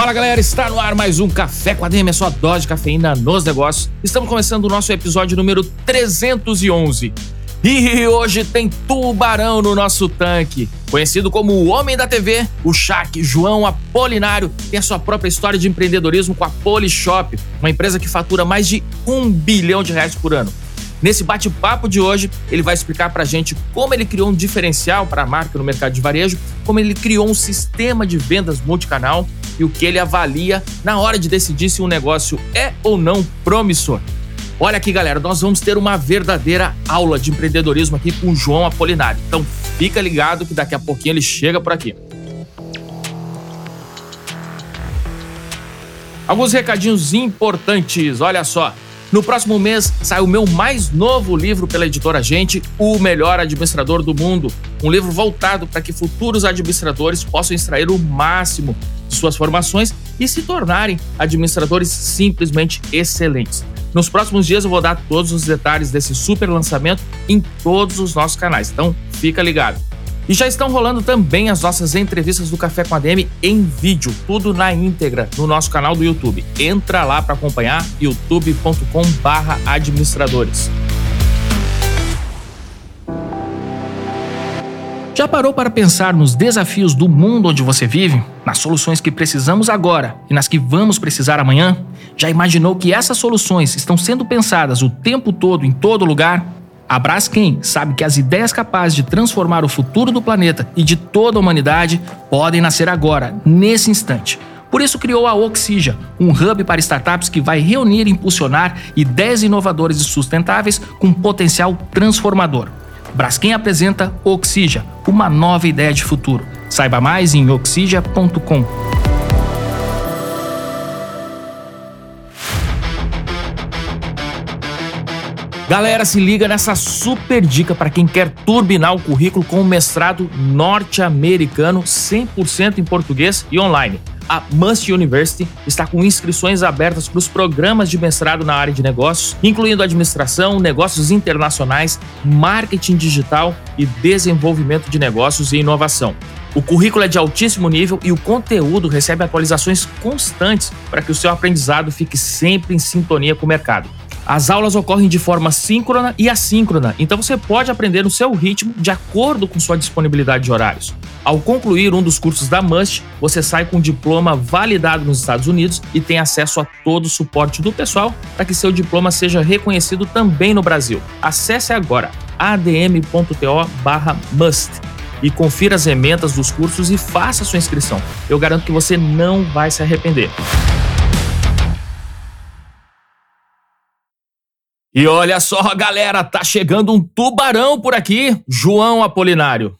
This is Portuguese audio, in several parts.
Fala galera, está no ar mais um Café com a DM, a sua dose de cafeína nos negócios. Estamos começando o nosso episódio número 311. E hoje tem tubarão no nosso tanque. Conhecido como o Homem da TV, o Shaq João Apolinário tem a sua própria história de empreendedorismo com a Polishop, uma empresa que fatura mais de um bilhão de reais por ano. Nesse bate-papo de hoje, ele vai explicar para a gente como ele criou um diferencial para a marca no mercado de varejo, como ele criou um sistema de vendas multicanal e o que ele avalia na hora de decidir se um negócio é ou não promissor. Olha aqui, galera, nós vamos ter uma verdadeira aula de empreendedorismo aqui com o João Apolinário. Então fica ligado que daqui a pouquinho ele chega por aqui. Alguns recadinhos importantes, olha só. No próximo mês sai o meu mais novo livro pela editora Gente, O Melhor Administrador do Mundo. Um livro voltado para que futuros administradores possam extrair o máximo de suas formações e se tornarem administradores simplesmente excelentes. Nos próximos dias eu vou dar todos os detalhes desse super lançamento em todos os nossos canais, então fica ligado. E já estão rolando também as nossas entrevistas do Café com a DM em vídeo, tudo na íntegra no nosso canal do YouTube. Entra lá para acompanhar youtube.com/administradores. Já parou para pensar nos desafios do mundo onde você vive? Nas soluções que precisamos agora e nas que vamos precisar amanhã? Já imaginou que essas soluções estão sendo pensadas o tempo todo em todo lugar? A Braskem sabe que as ideias capazes de transformar o futuro do planeta e de toda a humanidade podem nascer agora, nesse instante. Por isso criou a Oxija, um hub para startups que vai reunir e impulsionar ideias inovadoras e sustentáveis com potencial transformador. Braskem apresenta Oxija, uma nova ideia de futuro. Saiba mais em oxija.com. Galera, se liga nessa super dica para quem quer turbinar o currículo com um mestrado norte-americano 100% em português e online. A Must University está com inscrições abertas para os programas de mestrado na área de negócios, incluindo administração, negócios internacionais, marketing digital e desenvolvimento de negócios e inovação. O currículo é de altíssimo nível e o conteúdo recebe atualizações constantes para que o seu aprendizado fique sempre em sintonia com o mercado. As aulas ocorrem de forma síncrona e assíncrona, então você pode aprender no seu ritmo de acordo com sua disponibilidade de horários. Ao concluir um dos cursos da MUST, você sai com um diploma validado nos Estados Unidos e tem acesso a todo o suporte do pessoal para que seu diploma seja reconhecido também no Brasil. Acesse agora adm.to/must e confira as emendas dos cursos e faça sua inscrição. Eu garanto que você não vai se arrepender. E olha só, galera, tá chegando um tubarão por aqui, João Apolinário.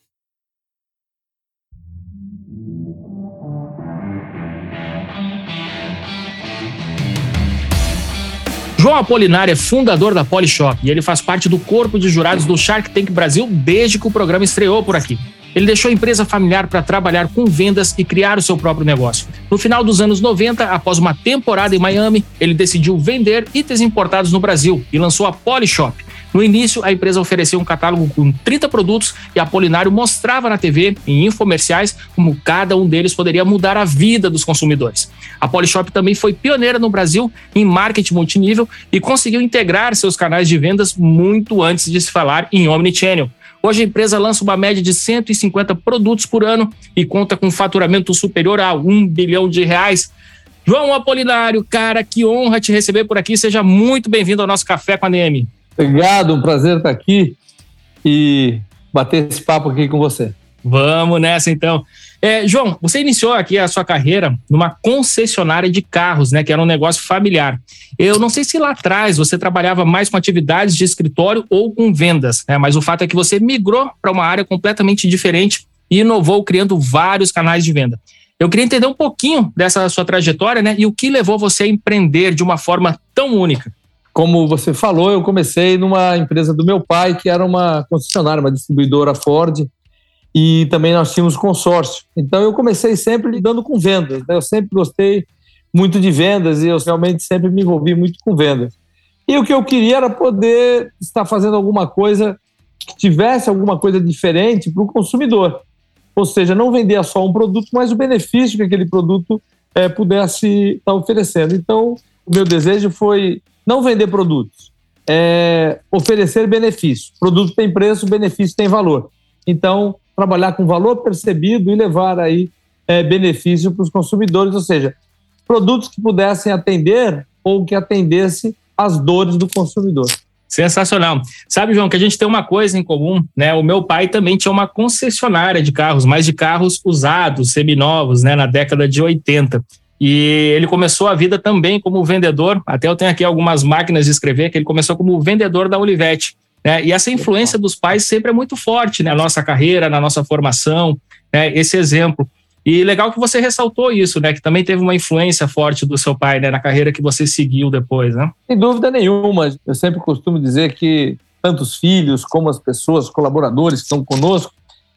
João Apolinário é fundador da Polishop e ele faz parte do corpo de jurados do Shark Tank Brasil desde que o programa estreou por aqui. Ele deixou a empresa familiar para trabalhar com vendas e criar o seu próprio negócio. No final dos anos 90, após uma temporada em Miami, ele decidiu vender itens importados no Brasil e lançou a Polishop. No início, a empresa oferecia um catálogo com 30 produtos e Apolinário mostrava na TV, em infomerciais, como cada um deles poderia mudar a vida dos consumidores. A Polishop também foi pioneira no Brasil em marketing multinível e conseguiu integrar seus canais de vendas muito antes de se falar em omnichannel. Hoje a empresa lança uma média de 150 produtos por ano e conta com um faturamento superior a um bilhão de reais. João Apolinário, cara, que honra te receber por aqui. Seja muito bem-vindo ao nosso Café com a DM. Obrigado, um prazer estar aqui e bater esse papo aqui com você. Vamos nessa então. É, João, você iniciou aqui a sua carreira numa concessionária de carros, né? Que era um negócio familiar. Eu não sei se lá atrás você trabalhava mais com atividades de escritório ou com vendas, né? Mas o fato é que você migrou para uma área completamente diferente e inovou criando vários canais de venda. Eu queria entender um pouquinho dessa sua trajetória, né? E o que levou você a empreender de uma forma tão única. Como você falou, eu comecei numa empresa do meu pai, que era uma concessionária, uma distribuidora Ford, e também nós tínhamos consórcio. Então eu comecei sempre lidando com vendas. Né? Eu sempre gostei muito de vendas e eu realmente sempre me envolvi muito com vendas. E o que eu queria era poder estar fazendo alguma coisa que tivesse alguma coisa diferente para o consumidor. Ou seja, não vender só um produto, mas o benefício que aquele produto é, pudesse estar oferecendo. Então, o meu desejo foi não vender produtos, é oferecer benefício. Produto tem preço, benefício tem valor. Então, trabalhar com valor percebido e levar aí é, benefício para os consumidores, ou seja, produtos que pudessem atender ou que atendesse as dores do consumidor. Sensacional. Sabe, João, que a gente tem uma coisa em comum, né? O meu pai também tinha uma concessionária de carros, mas de carros usados, seminovos, né, na década de 80. E ele começou a vida também como vendedor. Até eu tenho aqui algumas máquinas de escrever que ele começou como vendedor da Olivetti. Né? E essa influência dos pais sempre é muito forte né? na nossa carreira, na nossa formação, né? esse exemplo. E legal que você ressaltou isso, né? Que também teve uma influência forte do seu pai, né? Na carreira que você seguiu depois, né? Sem dúvida nenhuma. Eu sempre costumo dizer que tanto os filhos como as pessoas, os colaboradores que estão conosco,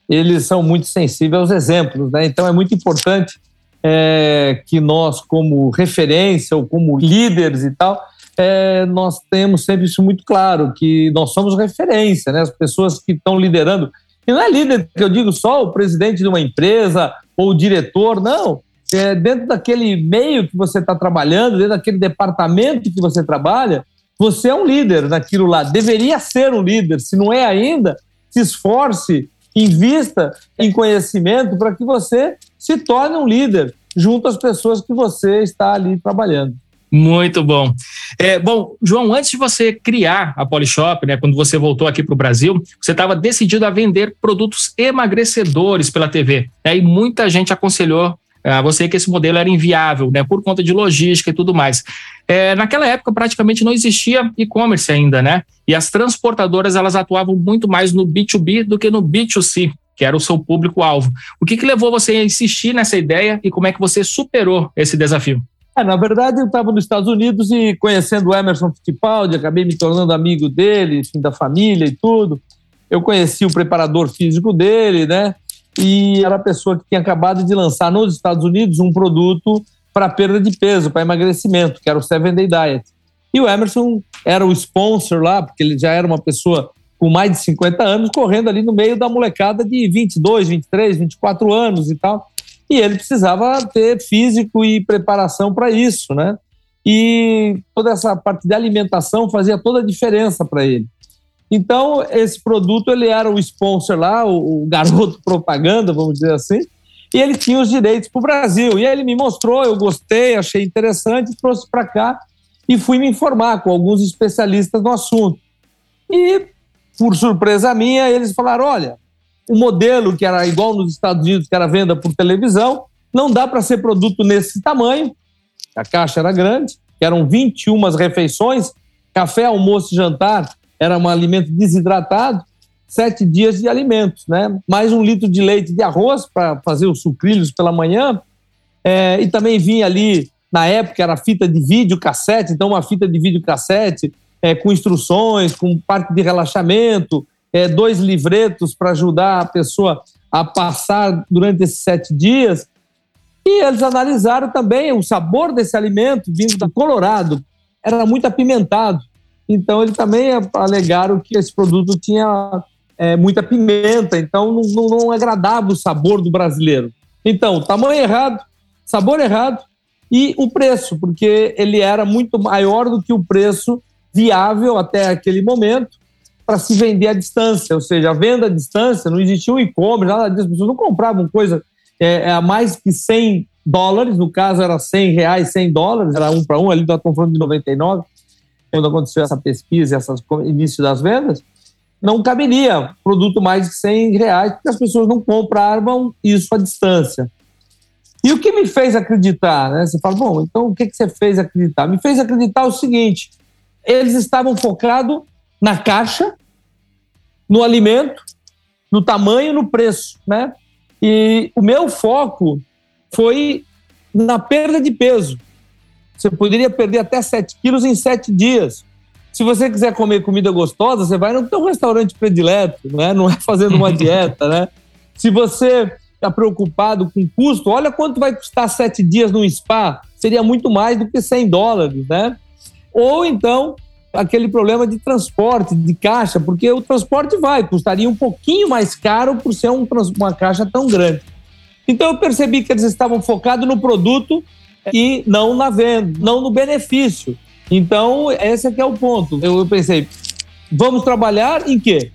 eles são muito sensíveis aos exemplos, né? Então é muito importante é, que nós, como referência ou como líderes e tal, é, nós temos sempre isso muito claro, que nós somos referência, né? As pessoas que estão liderando. E não é líder que eu digo só o presidente de uma empresa ou o diretor, não. É dentro daquele meio que você está trabalhando, dentro daquele departamento que você trabalha, você é um líder naquilo lá. Deveria ser um líder. Se não é ainda, se esforce, invista em conhecimento para que você se torne um líder junto às pessoas que você está ali trabalhando. Muito bom. É, bom, João, antes de você criar a Polishop, né, quando você voltou aqui para o Brasil, você estava decidido a vender produtos emagrecedores pela TV. Né, e muita gente aconselhou a você que esse modelo era inviável, né, por conta de logística e tudo mais. É, naquela época, praticamente não existia e-commerce ainda, né? E as transportadoras elas atuavam muito mais no B2B do que no B2C, que era o seu público-alvo. O que, que levou você a insistir nessa ideia e como é que você superou esse desafio? É, na verdade, eu estava nos Estados Unidos e conhecendo o Emerson Fittipaldi, acabei me tornando amigo dele, enfim, da família e tudo. Eu conheci o preparador físico dele, né? E era a pessoa que tinha acabado de lançar nos Estados Unidos um produto para perda de peso, para emagrecimento, que era o Seven Day Diet. E o Emerson era o sponsor lá, porque ele já era uma pessoa com mais de 50 anos, correndo ali no meio da molecada de 22, 23, 24 anos e tal e ele precisava ter físico e preparação para isso, né? E toda essa parte de alimentação fazia toda a diferença para ele. Então, esse produto, ele era o sponsor lá, o, o garoto propaganda, vamos dizer assim, e ele tinha os direitos para o Brasil. E ele me mostrou, eu gostei, achei interessante, trouxe para cá e fui me informar com alguns especialistas no assunto. E, por surpresa minha, eles falaram: olha, o modelo que era igual nos Estados Unidos, que era venda por televisão, não dá para ser produto nesse tamanho. A caixa era grande, eram 21 refeições, café, almoço e jantar era um alimento desidratado, sete dias de alimentos, né? Mais um litro de leite de arroz para fazer os sucrilhos pela manhã. É, e também vinha ali, na época, era fita de vídeo cassete, então uma fita de vídeo cassete é, com instruções, com parte de relaxamento, é, dois livretos para ajudar a pessoa a passar durante esses sete dias. E eles analisaram também o sabor desse alimento vindo do Colorado. Era muito apimentado. Então, eles também alegaram que esse produto tinha é, muita pimenta, então não, não, agradava o sabor do brasileiro. Então, tamanho errado, sabor errado e o preço, porque ele era muito maior do que o preço viável até aquele momento para se vender à distância, ou seja, a venda à distância, não existia um e-commerce, nada disso, as pessoas não compravam coisa é, é, a mais que 100 dólares, no caso era 100 reais, 100 dólares, era um para um, ali estamos falando de 99, quando aconteceu essa pesquisa, esse início das vendas, não caberia produto mais de 100 reais, porque as pessoas não compravam isso à distância. E o que me fez acreditar? Né? Você fala, bom, então o que, que você fez acreditar? Me fez acreditar o seguinte: eles estavam focados na caixa, no alimento, no tamanho, no preço, né? E o meu foco foi na perda de peso. Você poderia perder até 7 quilos em 7 dias. Se você quiser comer comida gostosa, você vai no teu restaurante predileto, né? não é fazendo uma dieta. Né? Se você está preocupado com custo, olha quanto vai custar sete dias num spa. Seria muito mais do que 100 dólares, né? Ou então aquele problema de transporte, de caixa, porque o transporte vai, custaria um pouquinho mais caro por ser um, uma caixa tão grande. Então eu percebi que eles estavam focados no produto e não na venda, não no benefício. Então, esse aqui é o ponto. Eu pensei, vamos trabalhar em quê?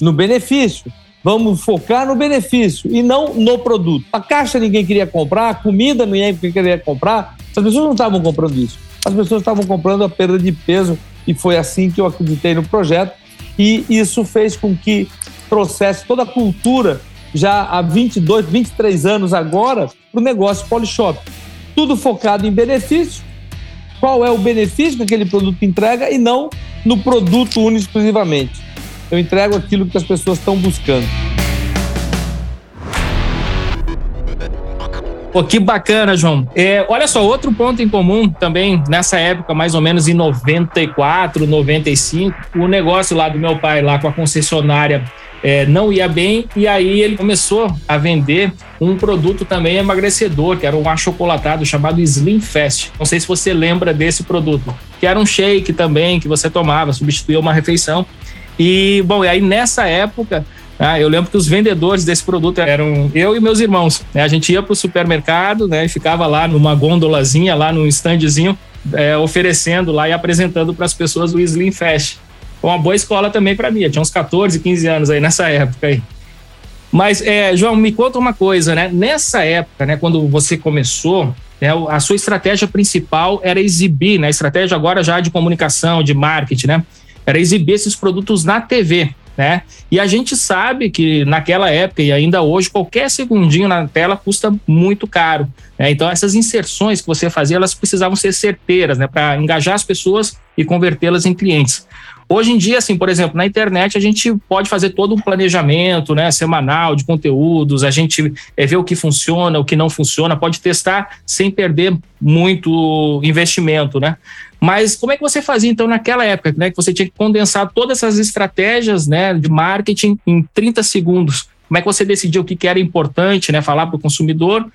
No benefício. Vamos focar no benefício e não no produto. A caixa ninguém queria comprar, a comida ninguém queria comprar. As pessoas não estavam comprando isso. As pessoas estavam comprando a perda de peso e foi assim que eu acreditei no projeto. E isso fez com que trouxesse toda a cultura já há 22, 23 anos agora para o negócio Polishop. Tudo focado em benefício, qual é o benefício que aquele produto entrega e não no produto único exclusivamente. Eu entrego aquilo que as pessoas estão buscando. Pô, que bacana, João. É, olha só, outro ponto em comum também, nessa época, mais ou menos em 94, 95, o negócio lá do meu pai, lá com a concessionária é, não ia bem e aí ele começou a vender um produto também emagrecedor, que era um achocolatado chamado Slim Fast. Não sei se você lembra desse produto, que era um shake também que você tomava, substituía uma refeição. E, bom, e aí nessa época, ah, eu lembro que os vendedores desse produto eram eu e meus irmãos. Né? A gente ia para o supermercado né, e ficava lá numa gondolazinha, lá num standzinho, é, oferecendo lá e apresentando para as pessoas o Slim Fast uma boa escola também para mim. Eu tinha uns 14, 15 anos aí nessa época aí. Mas, é, João, me conta uma coisa, né? Nessa época, né, quando você começou, né, a sua estratégia principal era exibir, né? A estratégia agora já de comunicação, de marketing, né? Era exibir esses produtos na TV, né? E a gente sabe que naquela época e ainda hoje, qualquer segundinho na tela custa muito caro. Né? Então, essas inserções que você fazia, elas precisavam ser certeiras, né? Para engajar as pessoas e convertê-las em clientes. Hoje em dia, assim, por exemplo, na internet a gente pode fazer todo um planejamento, né, semanal de conteúdos, a gente é, vê o que funciona, o que não funciona, pode testar sem perder muito investimento, né? Mas como é que você fazia então naquela época, né, que você tinha que condensar todas essas estratégias, né, de marketing em 30 segundos? Como é que você decidiu o que era importante, né, falar para o consumidor?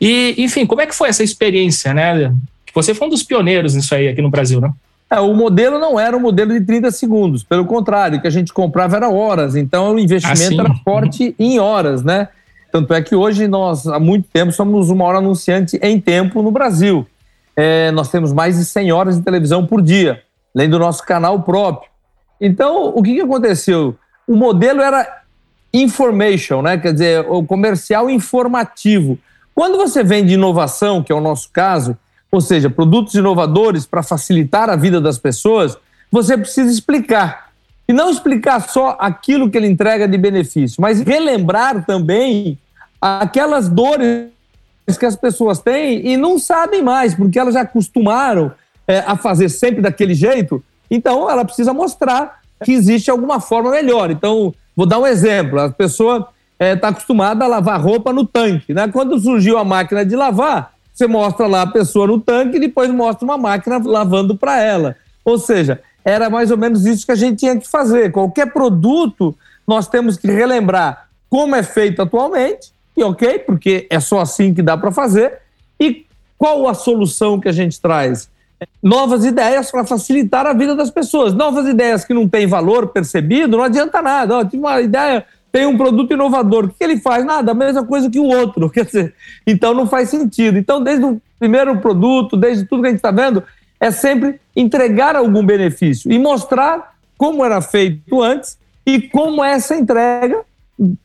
E, enfim, como é que foi essa experiência, né? Você foi um dos pioneiros nisso aí aqui no Brasil, né? É, o modelo não era um modelo de 30 segundos, pelo contrário, o que a gente comprava era horas, então o investimento ah, era forte em horas, né? Tanto é que hoje nós, há muito tempo, somos o maior anunciante em tempo no Brasil. É, nós temos mais de 100 horas de televisão por dia, além do nosso canal próprio. Então, o que, que aconteceu? O modelo era information, né? quer dizer, o comercial informativo. Quando você vende inovação, que é o nosso caso, ou seja, produtos inovadores para facilitar a vida das pessoas, você precisa explicar. E não explicar só aquilo que ele entrega de benefício, mas relembrar também aquelas dores que as pessoas têm e não sabem mais, porque elas já acostumaram é, a fazer sempre daquele jeito. Então, ela precisa mostrar que existe alguma forma melhor. Então, vou dar um exemplo: a pessoa está é, tá acostumada a lavar roupa no tanque. Né? Quando surgiu a máquina de lavar, você mostra lá a pessoa no tanque e depois mostra uma máquina lavando para ela. Ou seja, era mais ou menos isso que a gente tinha que fazer. Qualquer produto, nós temos que relembrar como é feito atualmente, e ok, porque é só assim que dá para fazer, e qual a solução que a gente traz? Novas ideias para facilitar a vida das pessoas. Novas ideias que não têm valor percebido, não adianta nada. tive uma ideia tem um produto inovador. O que ele faz? Nada, a mesma coisa que o outro. Quer dizer, então não faz sentido. Então, desde o primeiro produto, desde tudo que a gente está vendo, é sempre entregar algum benefício e mostrar como era feito antes e como essa entrega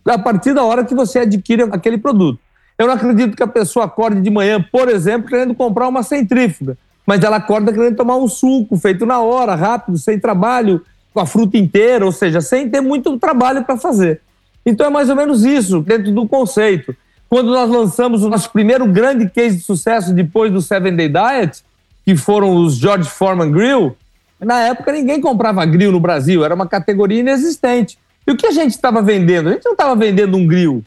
a partir da hora que você adquire aquele produto. Eu não acredito que a pessoa acorde de manhã, por exemplo, querendo comprar uma centrífuga, mas ela acorda querendo tomar um suco feito na hora, rápido, sem trabalho, com a fruta inteira, ou seja, sem ter muito trabalho para fazer. Então é mais ou menos isso, dentro do conceito. Quando nós lançamos o nosso primeiro grande case de sucesso depois do Seven Day Diet, que foram os George Foreman Grill, na época ninguém comprava grill no Brasil, era uma categoria inexistente. E o que a gente estava vendendo? A gente não estava vendendo um grill,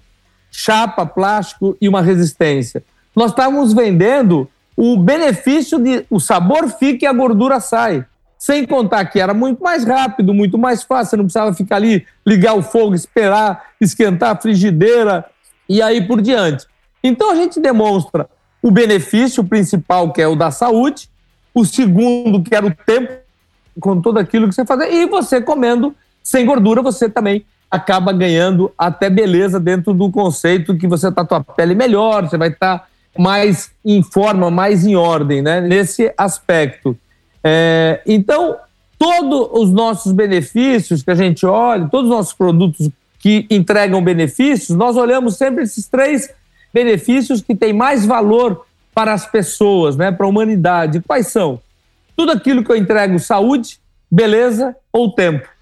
chapa, plástico e uma resistência. nós estávamos vendendo o benefício de o sabor fica e a gordura sai. Sem contar que era muito mais rápido, muito mais fácil, você não precisava ficar ali, ligar o fogo, esperar, esquentar a frigideira e aí por diante. Então a gente demonstra o benefício principal, que é o da saúde, o segundo, que era o tempo, com tudo aquilo que você fazia, e você comendo sem gordura, você também acaba ganhando até beleza dentro do conceito que você está tua pele melhor, você vai estar tá mais em forma, mais em ordem, né? Nesse aspecto. É, então, todos os nossos benefícios que a gente olha, todos os nossos produtos que entregam benefícios, nós olhamos sempre esses três benefícios que têm mais valor para as pessoas, né, para a humanidade. Quais são? Tudo aquilo que eu entrego saúde, beleza ou tempo.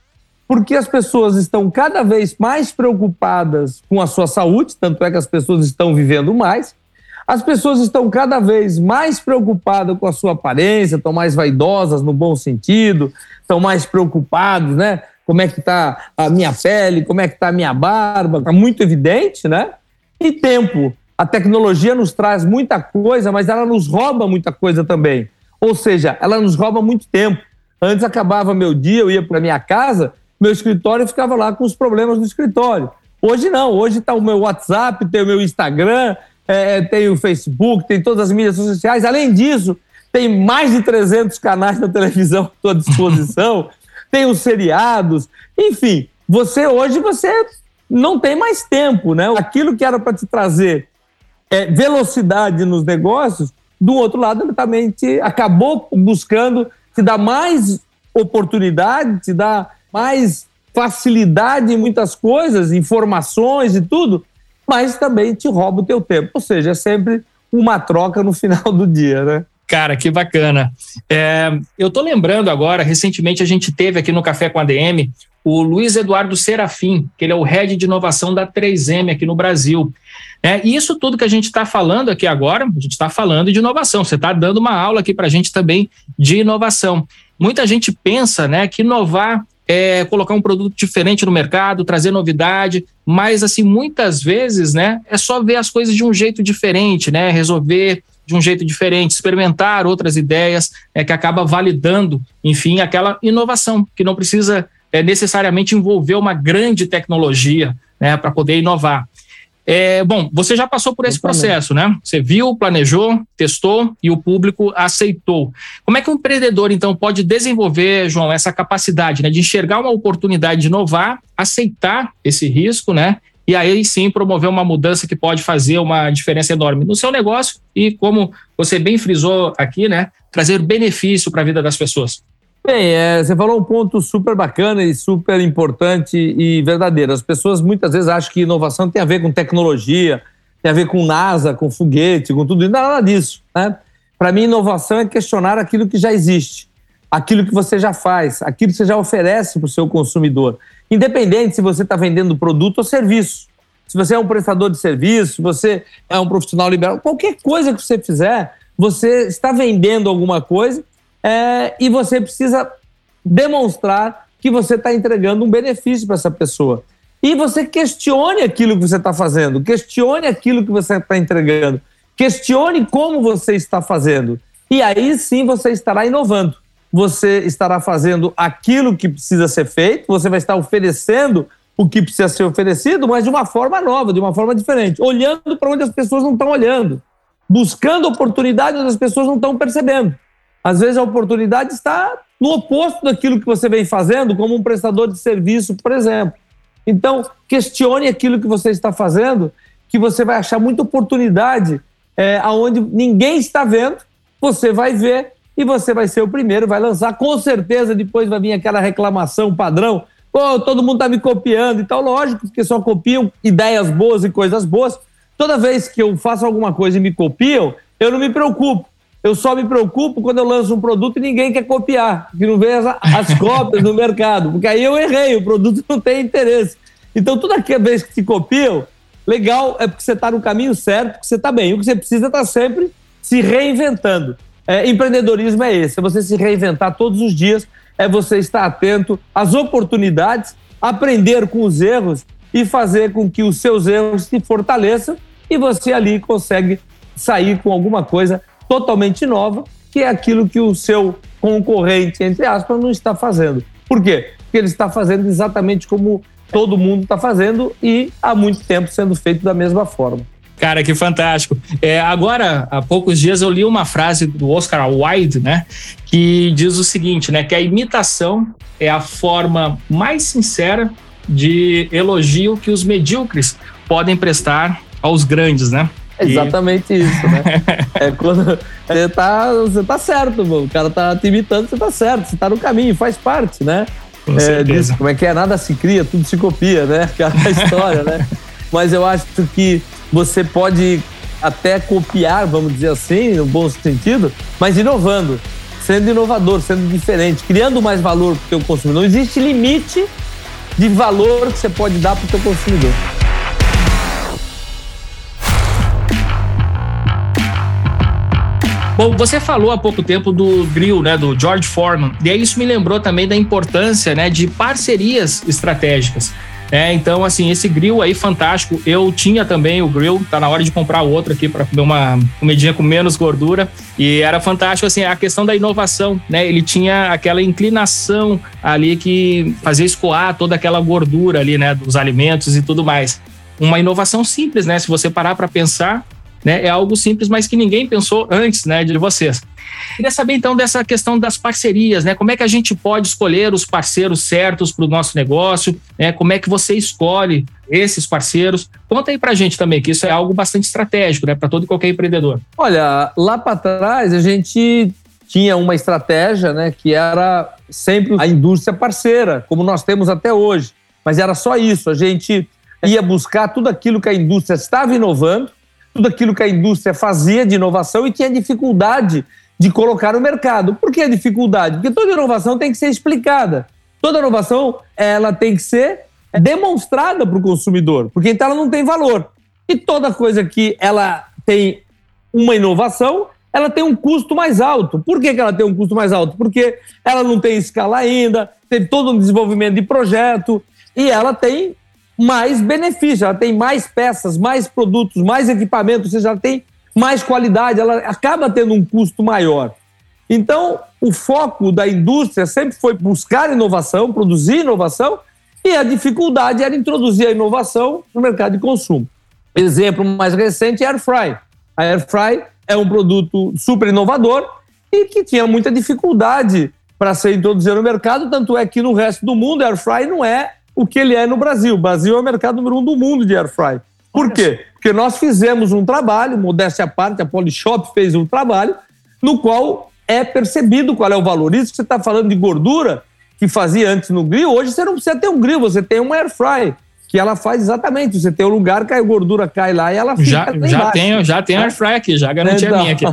Porque as pessoas estão cada vez mais preocupadas com a sua saúde, tanto é que as pessoas estão vivendo mais, as pessoas estão cada vez mais preocupadas com a sua aparência, estão mais vaidosas no bom sentido, estão mais preocupados, né? Como é que está a minha pele, como é que está a minha barba, está muito evidente, né? E tempo. A tecnologia nos traz muita coisa, mas ela nos rouba muita coisa também. Ou seja, ela nos rouba muito tempo. Antes acabava meu dia, eu ia para minha casa, meu escritório ficava lá com os problemas do escritório. Hoje não, hoje está o meu WhatsApp, tem o meu Instagram, é, tem o Facebook, tem todas as mídias sociais. Além disso, tem mais de 300 canais na televisão à sua disposição, tem os seriados, enfim. Você hoje você não tem mais tempo, né? Aquilo que era para te trazer é, velocidade nos negócios, do outro lado, ele também te acabou buscando te dar mais oportunidade, te dar mais facilidade em muitas coisas, informações e tudo, mas também te rouba o teu tempo. Ou seja, é sempre uma troca no final do dia, né? Cara, que bacana. É, eu tô lembrando agora, recentemente a gente teve aqui no Café com a DM o Luiz Eduardo Serafim, que ele é o head de inovação da 3M aqui no Brasil. É, e isso tudo que a gente está falando aqui agora, a gente está falando de inovação. Você está dando uma aula aqui para a gente também de inovação. Muita gente pensa né, que inovar é, colocar um produto diferente no mercado, trazer novidade, mas assim, muitas vezes, né, é só ver as coisas de um jeito diferente, né, resolver de um jeito diferente, experimentar outras ideias, é, que acaba validando, enfim, aquela inovação, que não precisa é, necessariamente envolver uma grande tecnologia, né, para poder inovar. É, bom, você já passou por esse processo, né? Você viu, planejou, testou e o público aceitou. Como é que um empreendedor, então, pode desenvolver, João, essa capacidade né, de enxergar uma oportunidade de inovar, aceitar esse risco, né? E aí sim promover uma mudança que pode fazer uma diferença enorme no seu negócio e, como você bem frisou aqui, né, trazer benefício para a vida das pessoas. Bem, é, você falou um ponto super bacana e super importante e verdadeiro. As pessoas muitas vezes acham que inovação tem a ver com tecnologia, tem a ver com NASA, com foguete, com tudo isso. Nada disso. Né? Para mim, inovação é questionar aquilo que já existe, aquilo que você já faz, aquilo que você já oferece para o seu consumidor. Independente se você está vendendo produto ou serviço. Se você é um prestador de serviço, se você é um profissional liberal, qualquer coisa que você fizer, você está vendendo alguma coisa é, e você precisa demonstrar que você está entregando um benefício para essa pessoa. E você questione aquilo que você está fazendo, questione aquilo que você está entregando, questione como você está fazendo. E aí sim você estará inovando. Você estará fazendo aquilo que precisa ser feito, você vai estar oferecendo o que precisa ser oferecido, mas de uma forma nova, de uma forma diferente, olhando para onde as pessoas não estão olhando, buscando oportunidades onde as pessoas não estão percebendo. Às vezes a oportunidade está no oposto daquilo que você vem fazendo, como um prestador de serviço, por exemplo. Então, questione aquilo que você está fazendo, que você vai achar muita oportunidade é, aonde ninguém está vendo, você vai ver e você vai ser o primeiro, vai lançar. Com certeza, depois vai vir aquela reclamação padrão. Pô, todo mundo está me copiando e tal. Lógico, porque só copiam ideias boas e coisas boas. Toda vez que eu faço alguma coisa e me copiam, eu não me preocupo. Eu só me preocupo quando eu lanço um produto e ninguém quer copiar, que não vê as, as cópias no mercado, porque aí eu errei, o produto não tem interesse. Então, toda vez que te copiam, legal é porque você está no caminho certo, porque você está bem. O que você precisa é estar tá sempre se reinventando. É, empreendedorismo é esse, é você se reinventar todos os dias, é você estar atento às oportunidades, aprender com os erros e fazer com que os seus erros se fortaleçam e você ali consegue sair com alguma coisa totalmente nova, que é aquilo que o seu concorrente, entre aspas, não está fazendo. Por quê? Porque ele está fazendo exatamente como todo mundo está fazendo e há muito tempo sendo feito da mesma forma. Cara, que fantástico. É, agora, há poucos dias eu li uma frase do Oscar Wilde, né, que diz o seguinte, né, que a imitação é a forma mais sincera de elogio que os medíocres podem prestar aos grandes, né? Exatamente e... isso, né? é quando você tá, você tá certo, mano. o cara tá te imitando, você tá certo, você tá no caminho, faz parte, né? Com é, diz, como é que é? Nada se cria, tudo se copia, né? Aquela história, né? Mas eu acho que você pode até copiar, vamos dizer assim, no bom sentido, mas inovando, sendo inovador, sendo diferente, criando mais valor para o teu consumidor. Não existe limite de valor que você pode dar para o teu consumidor. Bom, você falou há pouco tempo do grill, né, do George Foreman, e aí isso me lembrou também da importância, né, de parcerias estratégicas. É, então, assim, esse grill aí fantástico. Eu tinha também o grill, tá na hora de comprar outro aqui para comer uma comidinha com menos gordura. E era fantástico, assim, a questão da inovação, né? Ele tinha aquela inclinação ali que fazia escoar toda aquela gordura ali, né, dos alimentos e tudo mais. Uma inovação simples, né? Se você parar para pensar, né? É algo simples, mas que ninguém pensou antes né, de vocês. Queria saber então dessa questão das parcerias, né? Como é que a gente pode escolher os parceiros certos para o nosso negócio? Né? Como é que você escolhe esses parceiros? Conta aí para a gente também, que isso é algo bastante estratégico, né? Para todo e qualquer empreendedor. Olha, lá para trás a gente tinha uma estratégia, né? Que era sempre a indústria parceira, como nós temos até hoje. Mas era só isso. A gente ia buscar tudo aquilo que a indústria estava inovando tudo aquilo que a indústria fazia de inovação e tinha dificuldade de colocar no mercado. Por que a dificuldade? Porque toda inovação tem que ser explicada. Toda inovação ela tem que ser demonstrada para o consumidor, porque então ela não tem valor. E toda coisa que ela tem uma inovação, ela tem um custo mais alto. Por que, que ela tem um custo mais alto? Porque ela não tem escala ainda, teve todo um desenvolvimento de projeto e ela tem mais benefício, ela tem mais peças, mais produtos, mais equipamentos, seja, ela tem mais qualidade, ela acaba tendo um custo maior. Então, o foco da indústria sempre foi buscar inovação, produzir inovação, e a dificuldade era introduzir a inovação no mercado de consumo. Exemplo mais recente é a Airfry. A Airfry é um produto super inovador e que tinha muita dificuldade para ser introduzido no mercado, tanto é que no resto do mundo a Airfry não é o que ele é no Brasil. O Brasil é o mercado número um do mundo de air fry. Por quê? Porque nós fizemos um trabalho, modéstia à parte, a Polishop fez um trabalho, no qual é percebido qual é o valor. Isso que você está falando de gordura, que fazia antes no grill, hoje você não precisa ter um grill, você tem um air fry que ela faz exatamente. Você tem um lugar que a gordura cai lá e ela fica já, já tenho, já tenho air fry aqui, já garanti então, a minha aqui.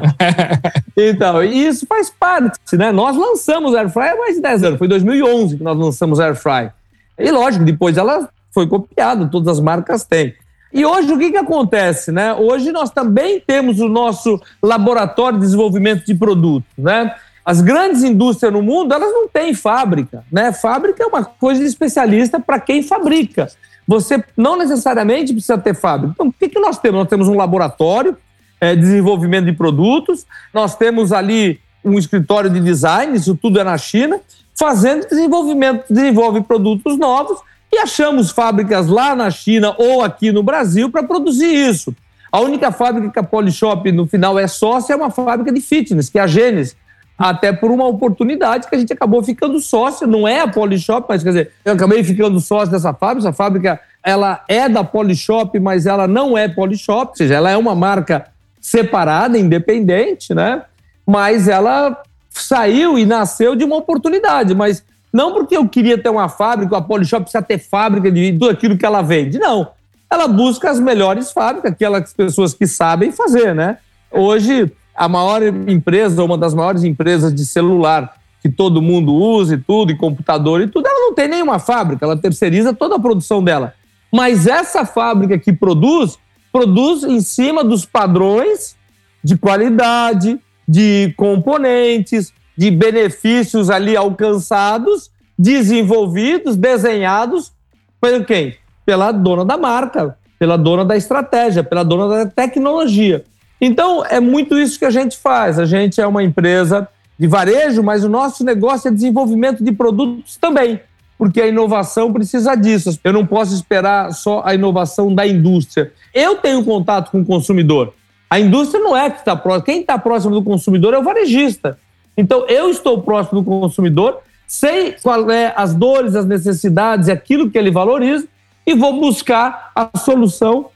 então, isso faz parte, né? Nós lançamos air fry há mais de 10 anos, foi em 2011 que nós lançamos air fry. E lógico, depois ela foi copiada, todas as marcas têm. E hoje o que, que acontece? Né? Hoje nós também temos o nosso laboratório de desenvolvimento de produtos. Né? As grandes indústrias no mundo, elas não têm fábrica. Né? Fábrica é uma coisa de especialista para quem fabrica. Você não necessariamente precisa ter fábrica. Então, o que, que nós temos? Nós temos um laboratório é, de desenvolvimento de produtos, nós temos ali um escritório de design, isso tudo é na China, fazendo desenvolvimento, desenvolve produtos novos e achamos fábricas lá na China ou aqui no Brasil para produzir isso. A única fábrica que a Polishop no final é sócia é uma fábrica de fitness, que é a Gênesis. Até por uma oportunidade que a gente acabou ficando sócio, não é a Polishop, mas quer dizer, eu acabei ficando sócio dessa fábrica. Essa fábrica ela é da Polishop, mas ela não é Polishop, ou seja, ela é uma marca separada, independente, né? Mas ela saiu e nasceu de uma oportunidade, mas não porque eu queria ter uma fábrica, a Polishop precisa ter fábrica de tudo aquilo que ela vende, não. Ela busca as melhores fábricas, aquelas pessoas que sabem fazer, né? Hoje, a maior empresa, uma das maiores empresas de celular que todo mundo usa e tudo, e computador e tudo, ela não tem nenhuma fábrica, ela terceiriza toda a produção dela. Mas essa fábrica que produz, produz em cima dos padrões de qualidade, de componentes, de benefícios ali alcançados, desenvolvidos, desenhados por quem? Pela dona da marca, pela dona da estratégia, pela dona da tecnologia. Então, é muito isso que a gente faz. A gente é uma empresa de varejo, mas o nosso negócio é desenvolvimento de produtos também, porque a inovação precisa disso. Eu não posso esperar só a inovação da indústria. Eu tenho contato com o consumidor. A indústria não é que está próxima. Quem está próximo do consumidor é o varejista. Então, eu estou próximo do consumidor, sei qual é as dores, as necessidades, aquilo que ele valoriza e vou buscar a solução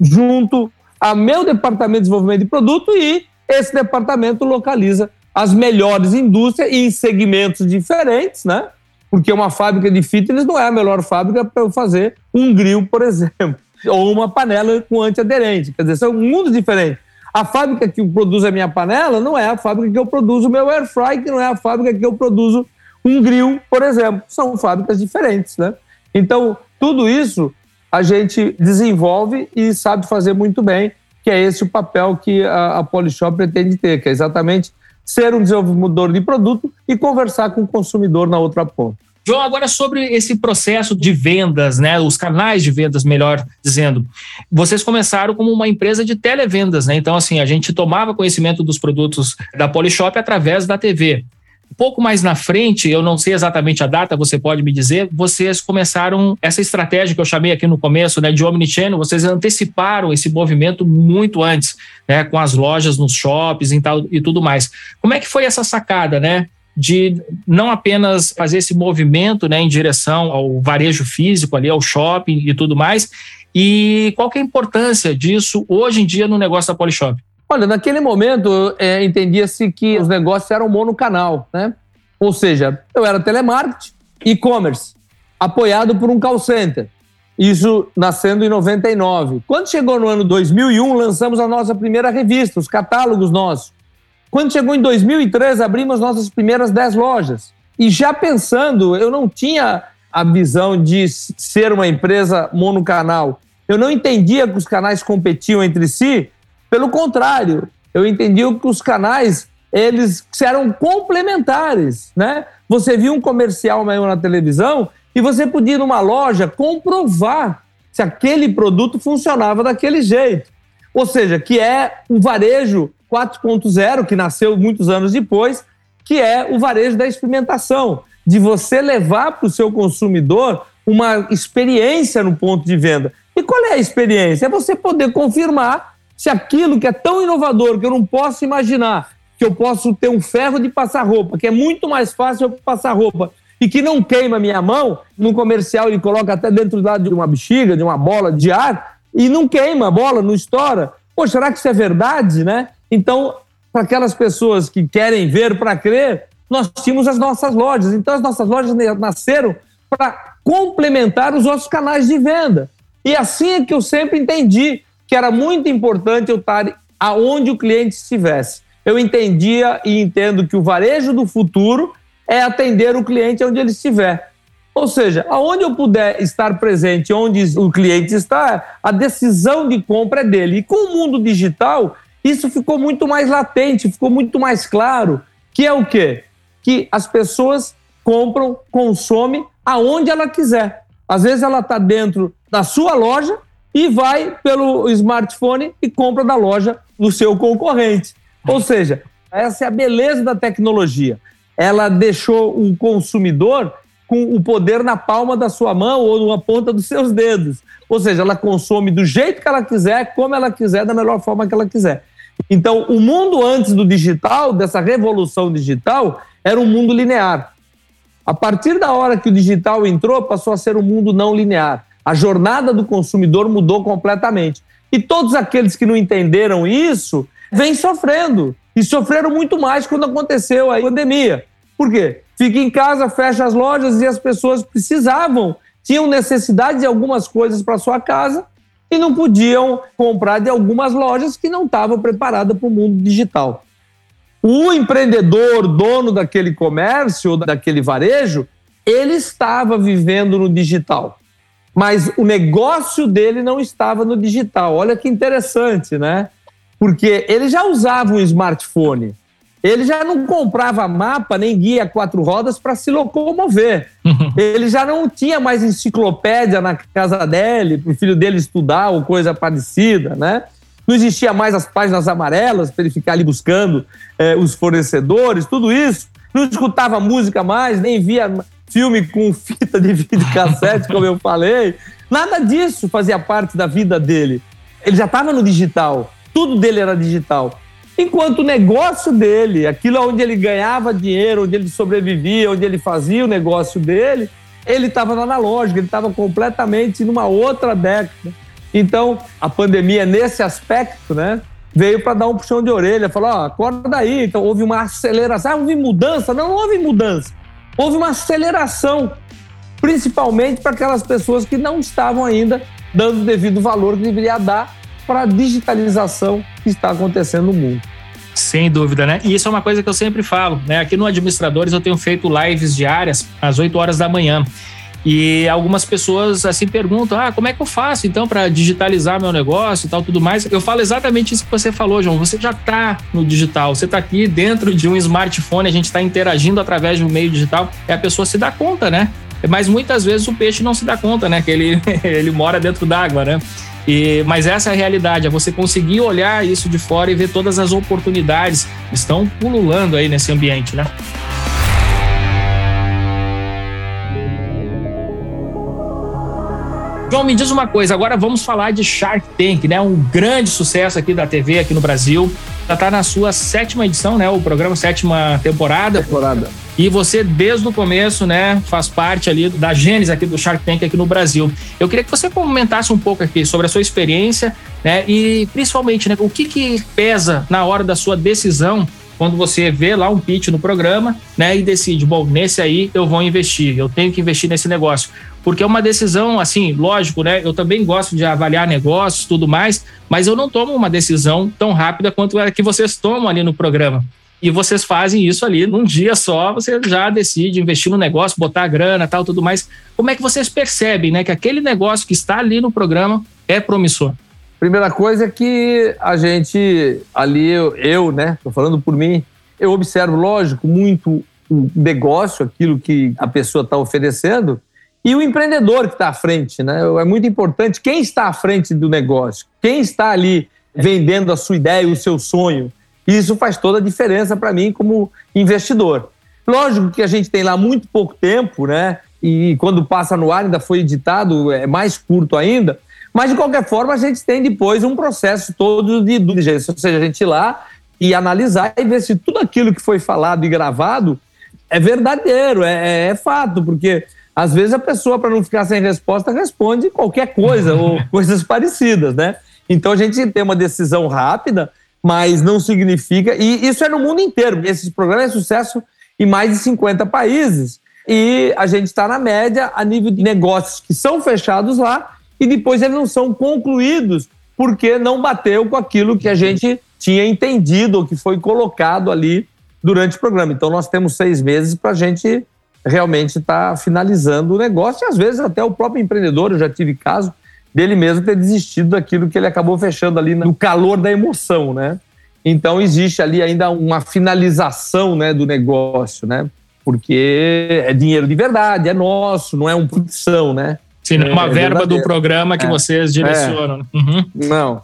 junto a meu departamento de desenvolvimento de produto e esse departamento localiza as melhores indústrias em segmentos diferentes, né? Porque uma fábrica de fitness não é a melhor fábrica para eu fazer um grill, por exemplo, ou uma panela com antiaderente. Quer dizer, são mundos diferentes. A fábrica que produz a minha panela não é a fábrica que eu produzo o meu air fry, que não é a fábrica que eu produzo um grill, por exemplo. São fábricas diferentes, né? Então, tudo isso a gente desenvolve e sabe fazer muito bem, que é esse o papel que a, a Polishop pretende ter, que é exatamente ser um desenvolvedor de produto e conversar com o consumidor na outra ponta. João, agora sobre esse processo de vendas, né, os canais de vendas, melhor dizendo. Vocês começaram como uma empresa de televendas, né? Então, assim, a gente tomava conhecimento dos produtos da Polishop através da TV. Um pouco mais na frente, eu não sei exatamente a data, você pode me dizer, vocês começaram essa estratégia que eu chamei aqui no começo, né, de omnichannel, vocês anteciparam esse movimento muito antes, né, com as lojas nos shoppings e, tal, e tudo mais. Como é que foi essa sacada, né? De não apenas fazer esse movimento né, em direção ao varejo físico ali, ao shopping e tudo mais. E qual que é a importância disso hoje em dia no negócio da Polishop? Olha, naquele momento é, entendia-se que os negócios eram monocanal, né? Ou seja, eu era telemarketing, e-commerce, apoiado por um call center. Isso nascendo em 99. Quando chegou no ano 2001, lançamos a nossa primeira revista, os catálogos nossos. Quando chegou em 2003, abrimos nossas primeiras 10 lojas. E já pensando, eu não tinha a visão de ser uma empresa monocanal. Eu não entendia que os canais competiam entre si, pelo contrário, eu entendi que os canais eles eram complementares, né? Você viu um comercial maior na televisão e você podia ir numa loja comprovar se aquele produto funcionava daquele jeito. Ou seja, que é um varejo 4.0 que nasceu muitos anos depois, que é o varejo da experimentação, de você levar para o seu consumidor uma experiência no ponto de venda. E qual é a experiência? É você poder confirmar se aquilo que é tão inovador que eu não posso imaginar que eu posso ter um ferro de passar roupa, que é muito mais fácil eu passar roupa e que não queima minha mão, no comercial ele coloca até dentro de uma bexiga, de uma bola de ar, e não queima a bola, não estoura. Pô, será que isso é verdade, né? Então, para aquelas pessoas que querem ver para crer, nós tínhamos as nossas lojas. Então, as nossas lojas nasceram para complementar os nossos canais de venda. E assim é que eu sempre entendi que era muito importante eu estar aonde o cliente estivesse. Eu entendia e entendo que o varejo do futuro é atender o cliente onde ele estiver. Ou seja, aonde eu puder estar presente, onde o cliente está, a decisão de compra é dele. E com o mundo digital, isso ficou muito mais latente, ficou muito mais claro, que é o quê? Que as pessoas compram, consomem aonde ela quiser. Às vezes ela está dentro da sua loja e vai pelo smartphone e compra da loja do seu concorrente. Ou seja, essa é a beleza da tecnologia. Ela deixou o consumidor com o poder na palma da sua mão ou na ponta dos seus dedos. Ou seja, ela consome do jeito que ela quiser, como ela quiser, da melhor forma que ela quiser. Então, o mundo antes do digital, dessa revolução digital, era um mundo linear. A partir da hora que o digital entrou, passou a ser um mundo não linear. A jornada do consumidor mudou completamente. E todos aqueles que não entenderam isso vêm sofrendo. E sofreram muito mais quando aconteceu a pandemia. Por quê? Fica em casa, fecha as lojas e as pessoas precisavam, tinham necessidade de algumas coisas para sua casa e não podiam comprar de algumas lojas que não estavam preparadas para o mundo digital. O empreendedor, dono daquele comércio, daquele varejo, ele estava vivendo no digital mas o negócio dele não estava no digital. Olha que interessante, né? Porque ele já usava um smartphone, ele já não comprava mapa nem guia quatro rodas para se locomover. ele já não tinha mais enciclopédia na casa dele, para o filho dele estudar ou coisa parecida, né? não existia mais as páginas amarelas para ele ficar ali buscando é, os fornecedores, tudo isso. Não escutava música mais, nem via filme com fita de videocassete, como eu falei. Nada disso fazia parte da vida dele. Ele já estava no digital, tudo dele era digital. Enquanto o negócio dele, aquilo onde ele ganhava dinheiro, onde ele sobrevivia, onde ele fazia o negócio dele, ele estava no analógico, ele estava completamente numa outra década. Então, a pandemia, nesse aspecto, né, veio para dar um puxão de orelha, falou: acorda daí. Então, houve uma aceleração. Ah, houve mudança? Não, não houve mudança. Houve uma aceleração, principalmente para aquelas pessoas que não estavam ainda dando o devido valor que deveria dar para a digitalização que está acontecendo no mundo. Sem dúvida, né? E isso é uma coisa que eu sempre falo, né? Aqui no Administradores eu tenho feito lives diárias às 8 horas da manhã. E algumas pessoas assim perguntam: ah, como é que eu faço então para digitalizar meu negócio e tal, tudo mais. Eu falo exatamente isso que você falou, João. Você já está no digital, você está aqui dentro de um smartphone, a gente está interagindo através de um meio digital, a pessoa se dá conta, né? Mas muitas vezes o peixe não se dá conta, né? Que ele, ele mora dentro d'água, né? E, mas essa é a realidade, é você conseguir olhar isso de fora e ver todas as oportunidades que estão pululando aí nesse ambiente, né? João, me diz uma coisa, agora vamos falar de Shark Tank, né? Um grande sucesso aqui da TV aqui no Brasil. Já está na sua sétima edição, né? O programa sétima temporada. Temporada. E você, desde o começo, né, faz parte ali da gênese aqui do Shark Tank aqui no Brasil. Eu queria que você comentasse um pouco aqui sobre a sua experiência, né, e principalmente, né, o que que pesa na hora da sua decisão quando você vê lá um pitch no programa, né, e decide, bom, nesse aí eu vou investir, eu tenho que investir nesse negócio. Porque é uma decisão, assim, lógico, né? Eu também gosto de avaliar negócios tudo mais, mas eu não tomo uma decisão tão rápida quanto a que vocês tomam ali no programa. E vocês fazem isso ali num dia só, você já decide investir no negócio, botar grana, tal, tudo mais. Como é que vocês percebem, né, que aquele negócio que está ali no programa é promissor? Primeira coisa é que a gente ali, eu, eu né, tô falando por mim, eu observo, lógico, muito o negócio, aquilo que a pessoa está oferecendo, e o empreendedor que está à frente. Né? É muito importante quem está à frente do negócio, quem está ali vendendo a sua ideia, o seu sonho. Isso faz toda a diferença para mim como investidor. Lógico que a gente tem lá muito pouco tempo, né? E quando passa no ar, ainda foi editado, é mais curto ainda. Mas, de qualquer forma, a gente tem depois um processo todo de diligência, ou seja, a gente ir lá e analisar e ver se tudo aquilo que foi falado e gravado é verdadeiro, é, é, é fato, porque às vezes a pessoa, para não ficar sem resposta, responde qualquer coisa ou coisas parecidas, né? Então a gente tem uma decisão rápida, mas não significa. E isso é no mundo inteiro. Esse programa é sucesso em mais de 50 países. E a gente está na média a nível de negócios que são fechados lá e depois eles não são concluídos porque não bateu com aquilo que a gente tinha entendido ou que foi colocado ali durante o programa. Então nós temos seis meses para a gente realmente está finalizando o negócio e às vezes até o próprio empreendedor, eu já tive caso dele mesmo ter desistido daquilo que ele acabou fechando ali no calor da emoção, né? Então existe ali ainda uma finalização, né, do negócio, né? Porque é dinheiro de verdade, é nosso, não é uma produção, né? Sim, não é uma é verba verdadeiro. do programa que é. vocês direcionam. É. Uhum. Não.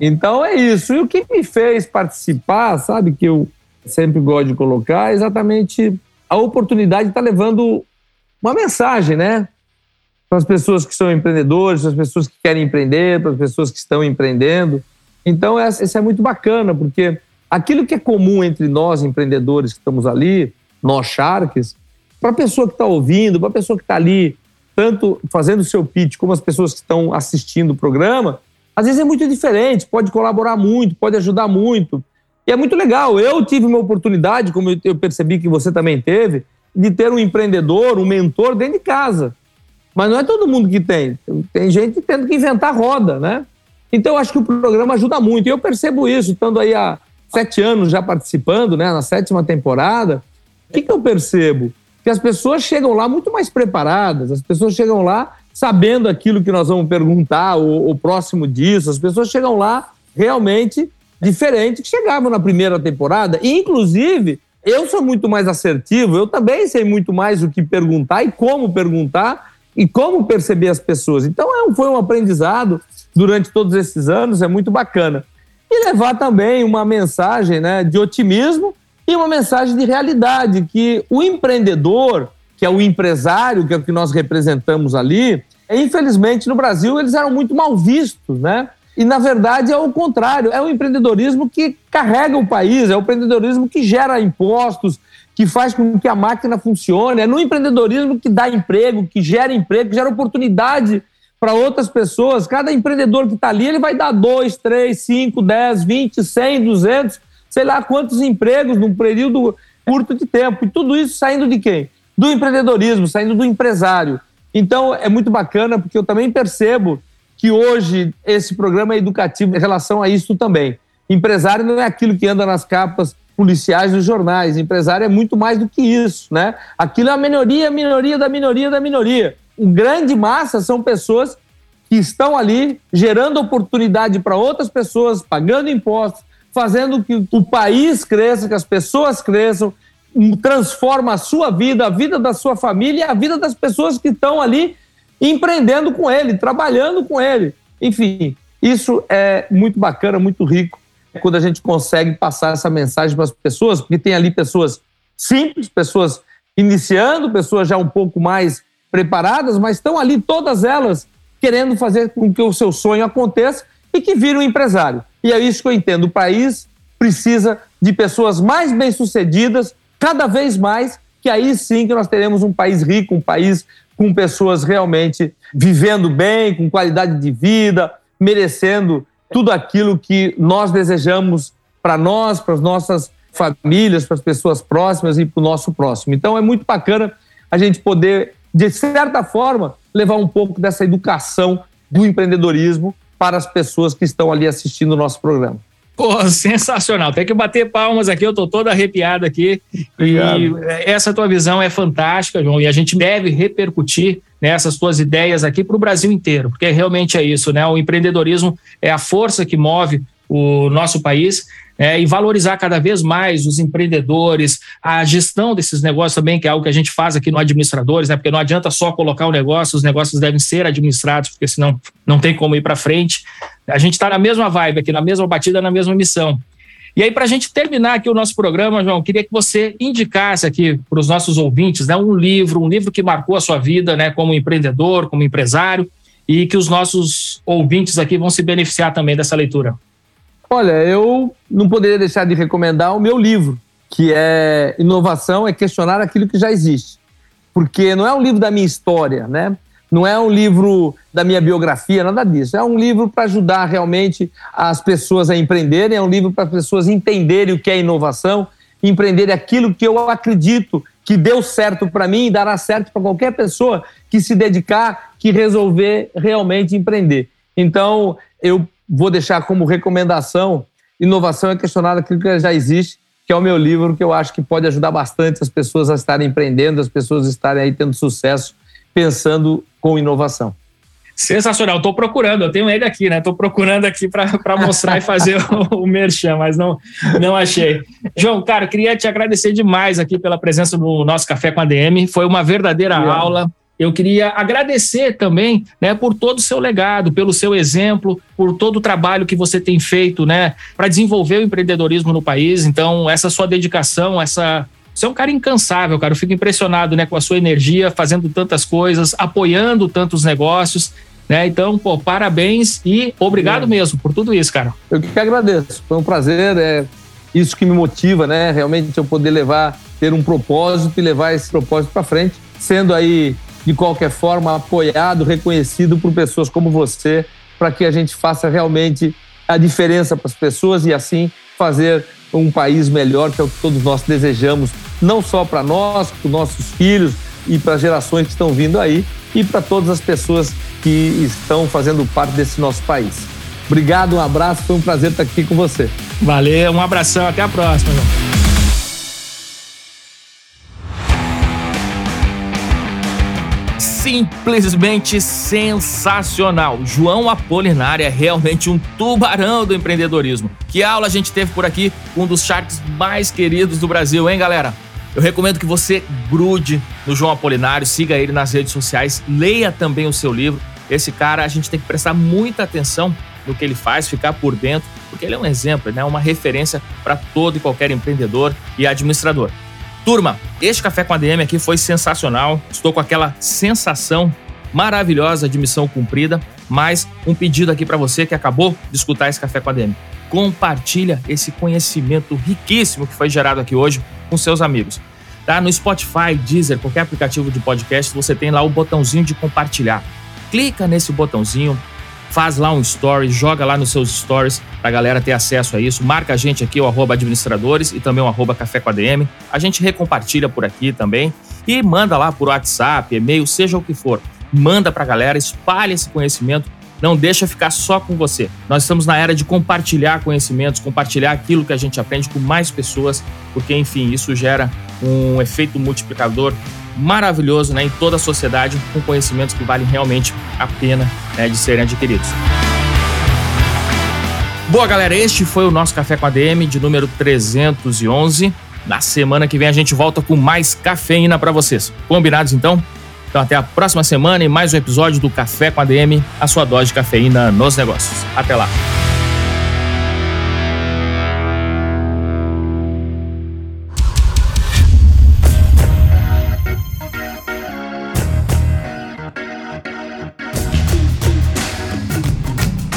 Então é isso. E o que me fez participar, sabe, que eu sempre gosto de colocar, é exatamente a oportunidade de estar tá levando uma mensagem, né? Para as pessoas que são empreendedores, para as pessoas que querem empreender, para as pessoas que estão empreendendo. Então, isso é muito bacana, porque aquilo que é comum entre nós, empreendedores que estamos ali, nós Sharks, para a pessoa que está ouvindo, para a pessoa que está ali, tanto fazendo o seu pitch, como as pessoas que estão assistindo o programa, às vezes é muito diferente, pode colaborar muito, pode ajudar muito. E é muito legal. Eu tive uma oportunidade, como eu percebi que você também teve, de ter um empreendedor, um mentor dentro de casa. Mas não é todo mundo que tem. Tem gente tendo que inventar roda, né? Então eu acho que o programa ajuda muito. E eu percebo isso, estando aí há sete anos já participando, né, na sétima temporada. O que, que eu percebo? Que as pessoas chegam lá muito mais preparadas, as pessoas chegam lá sabendo aquilo que nós vamos perguntar, o, o próximo disso, as pessoas chegam lá realmente diferente que chegavam na primeira temporada. E, inclusive, eu sou muito mais assertivo, eu também sei muito mais o que perguntar e como perguntar e como perceber as pessoas. Então, é foi um aprendizado. durante todos esses anos, é muito bacana. E levar também uma mensagem né, de otimismo e uma mensagem de realidade, que o empreendedor, que é o empresário, que é o que nós representamos ali, infelizmente no Brasil eles eram muito mal vistos, né? E na verdade é o contrário, é o empreendedorismo que carrega o país, é o empreendedorismo que gera impostos, que faz com que a máquina funcione, é no empreendedorismo que dá emprego, que gera emprego, que gera oportunidade para outras pessoas. Cada empreendedor que está ali, ele vai dar dois, três, cinco, dez, vinte, cem, duzentos, sei lá quantos empregos num período curto de tempo. E tudo isso saindo de quem? Do empreendedorismo, saindo do empresário. Então é muito bacana, porque eu também percebo que hoje esse programa é educativo em relação a isso também. Empresário não é aquilo que anda nas capas policiais dos jornais. Empresário é muito mais do que isso, né? Aquilo é a minoria, a minoria da minoria da minoria. O grande massa são pessoas que estão ali gerando oportunidade para outras pessoas, pagando impostos, fazendo que o país cresça, que as pessoas cresçam, transforma a sua vida, a vida da sua família e a vida das pessoas que estão ali empreendendo com ele, trabalhando com ele. Enfim, isso é muito bacana, muito rico quando a gente consegue passar essa mensagem para as pessoas, porque tem ali pessoas simples, pessoas iniciando, pessoas já um pouco mais preparadas, mas estão ali todas elas querendo fazer com que o seu sonho aconteça e que vire um empresário. E é isso que eu entendo. O país precisa de pessoas mais bem-sucedidas, cada vez mais, que aí sim que nós teremos um país rico, um país com pessoas realmente vivendo bem, com qualidade de vida, merecendo tudo aquilo que nós desejamos para nós, para as nossas famílias, para as pessoas próximas e para o nosso próximo. Então é muito bacana a gente poder, de certa forma, levar um pouco dessa educação do empreendedorismo para as pessoas que estão ali assistindo o nosso programa. Pô, sensacional. Tem que bater palmas aqui, eu tô todo arrepiado aqui. Obrigado. E essa tua visão é fantástica, João, e a gente deve repercutir nessas tuas ideias aqui para o Brasil inteiro, porque realmente é isso, né? O empreendedorismo é a força que move o nosso país é, e valorizar cada vez mais os empreendedores, a gestão desses negócios também, que é algo que a gente faz aqui no Administradores, né? Porque não adianta só colocar o negócio, os negócios devem ser administrados, porque senão não tem como ir para frente. A gente está na mesma vibe aqui, na mesma batida, na mesma missão. E aí, para a gente terminar aqui o nosso programa, João, queria que você indicasse aqui para os nossos ouvintes né, um livro, um livro que marcou a sua vida né, como empreendedor, como empresário, e que os nossos ouvintes aqui vão se beneficiar também dessa leitura. Olha, eu não poderia deixar de recomendar o meu livro, que é Inovação é Questionar Aquilo que Já Existe. Porque não é um livro da minha história, né? Não é um livro da minha biografia, nada disso. É um livro para ajudar realmente as pessoas a empreenderem, é um livro para as pessoas entenderem o que é inovação, empreenderem aquilo que eu acredito que deu certo para mim e dará certo para qualquer pessoa que se dedicar, que resolver realmente empreender. Então, eu vou deixar como recomendação Inovação é questionar aquilo que já existe, que é o meu livro que eu acho que pode ajudar bastante as pessoas a estarem empreendendo, as pessoas a estarem aí tendo sucesso, pensando com inovação. Sensacional, estou procurando, eu tenho ele aqui, né? Estou procurando aqui para mostrar e fazer o, o merchan, mas não, não achei. João, cara, queria te agradecer demais aqui pela presença no nosso Café com a DM. Foi uma verdadeira aula. Eu queria agradecer também, né, por todo o seu legado, pelo seu exemplo, por todo o trabalho que você tem feito, né, para desenvolver o empreendedorismo no país. Então, essa sua dedicação, essa você é um cara incansável, cara. Eu fico impressionado, né, com a sua energia, fazendo tantas coisas, apoiando tantos negócios, né? Então, pô, parabéns e obrigado é. mesmo por tudo isso, cara. Eu que agradeço. Foi um prazer, é isso que me motiva, né? Realmente eu poder levar, ter um propósito e levar esse propósito para frente, sendo aí de qualquer forma, apoiado, reconhecido por pessoas como você, para que a gente faça realmente a diferença para as pessoas e assim fazer um país melhor, que é o que todos nós desejamos, não só para nós, para os nossos filhos e para as gerações que estão vindo aí e para todas as pessoas que estão fazendo parte desse nosso país. Obrigado, um abraço, foi um prazer estar aqui com você. Valeu, um abração, até a próxima. Simplesmente sensacional. João Apolinário é realmente um tubarão do empreendedorismo. Que aula a gente teve por aqui um dos sharks mais queridos do Brasil, hein, galera? Eu recomendo que você grude no João Apolinário, siga ele nas redes sociais, leia também o seu livro. esse cara a gente tem que prestar muita atenção no que ele faz, ficar por dentro, porque ele é um exemplo, né? uma referência para todo e qualquer empreendedor e administrador. Turma, este café com a DM aqui foi sensacional. Estou com aquela sensação maravilhosa de missão cumprida, mas um pedido aqui para você que acabou de escutar esse café com a DM. Compartilha esse conhecimento riquíssimo que foi gerado aqui hoje com seus amigos. Tá? No Spotify, Deezer, qualquer aplicativo de podcast, você tem lá o botãozinho de compartilhar. Clica nesse botãozinho, faz lá um story, joga lá nos seus stories para a galera ter acesso a isso. Marca a gente aqui, o arroba administradores e também o arroba café com ADM. A gente recompartilha por aqui também e manda lá por WhatsApp, e-mail, seja o que for. Manda para a galera, espalhe esse conhecimento. Não deixa ficar só com você. Nós estamos na era de compartilhar conhecimentos, compartilhar aquilo que a gente aprende com mais pessoas, porque, enfim, isso gera um efeito multiplicador maravilhoso né, em toda a sociedade, com conhecimentos que valem realmente a pena né, de serem adquiridos. Boa, galera, este foi o nosso Café com a DM de número 311. Na semana que vem a gente volta com mais cafeína para vocês. Combinados então? Então até a próxima semana e mais um episódio do Café com a DM, a sua dose de cafeína nos negócios. Até lá.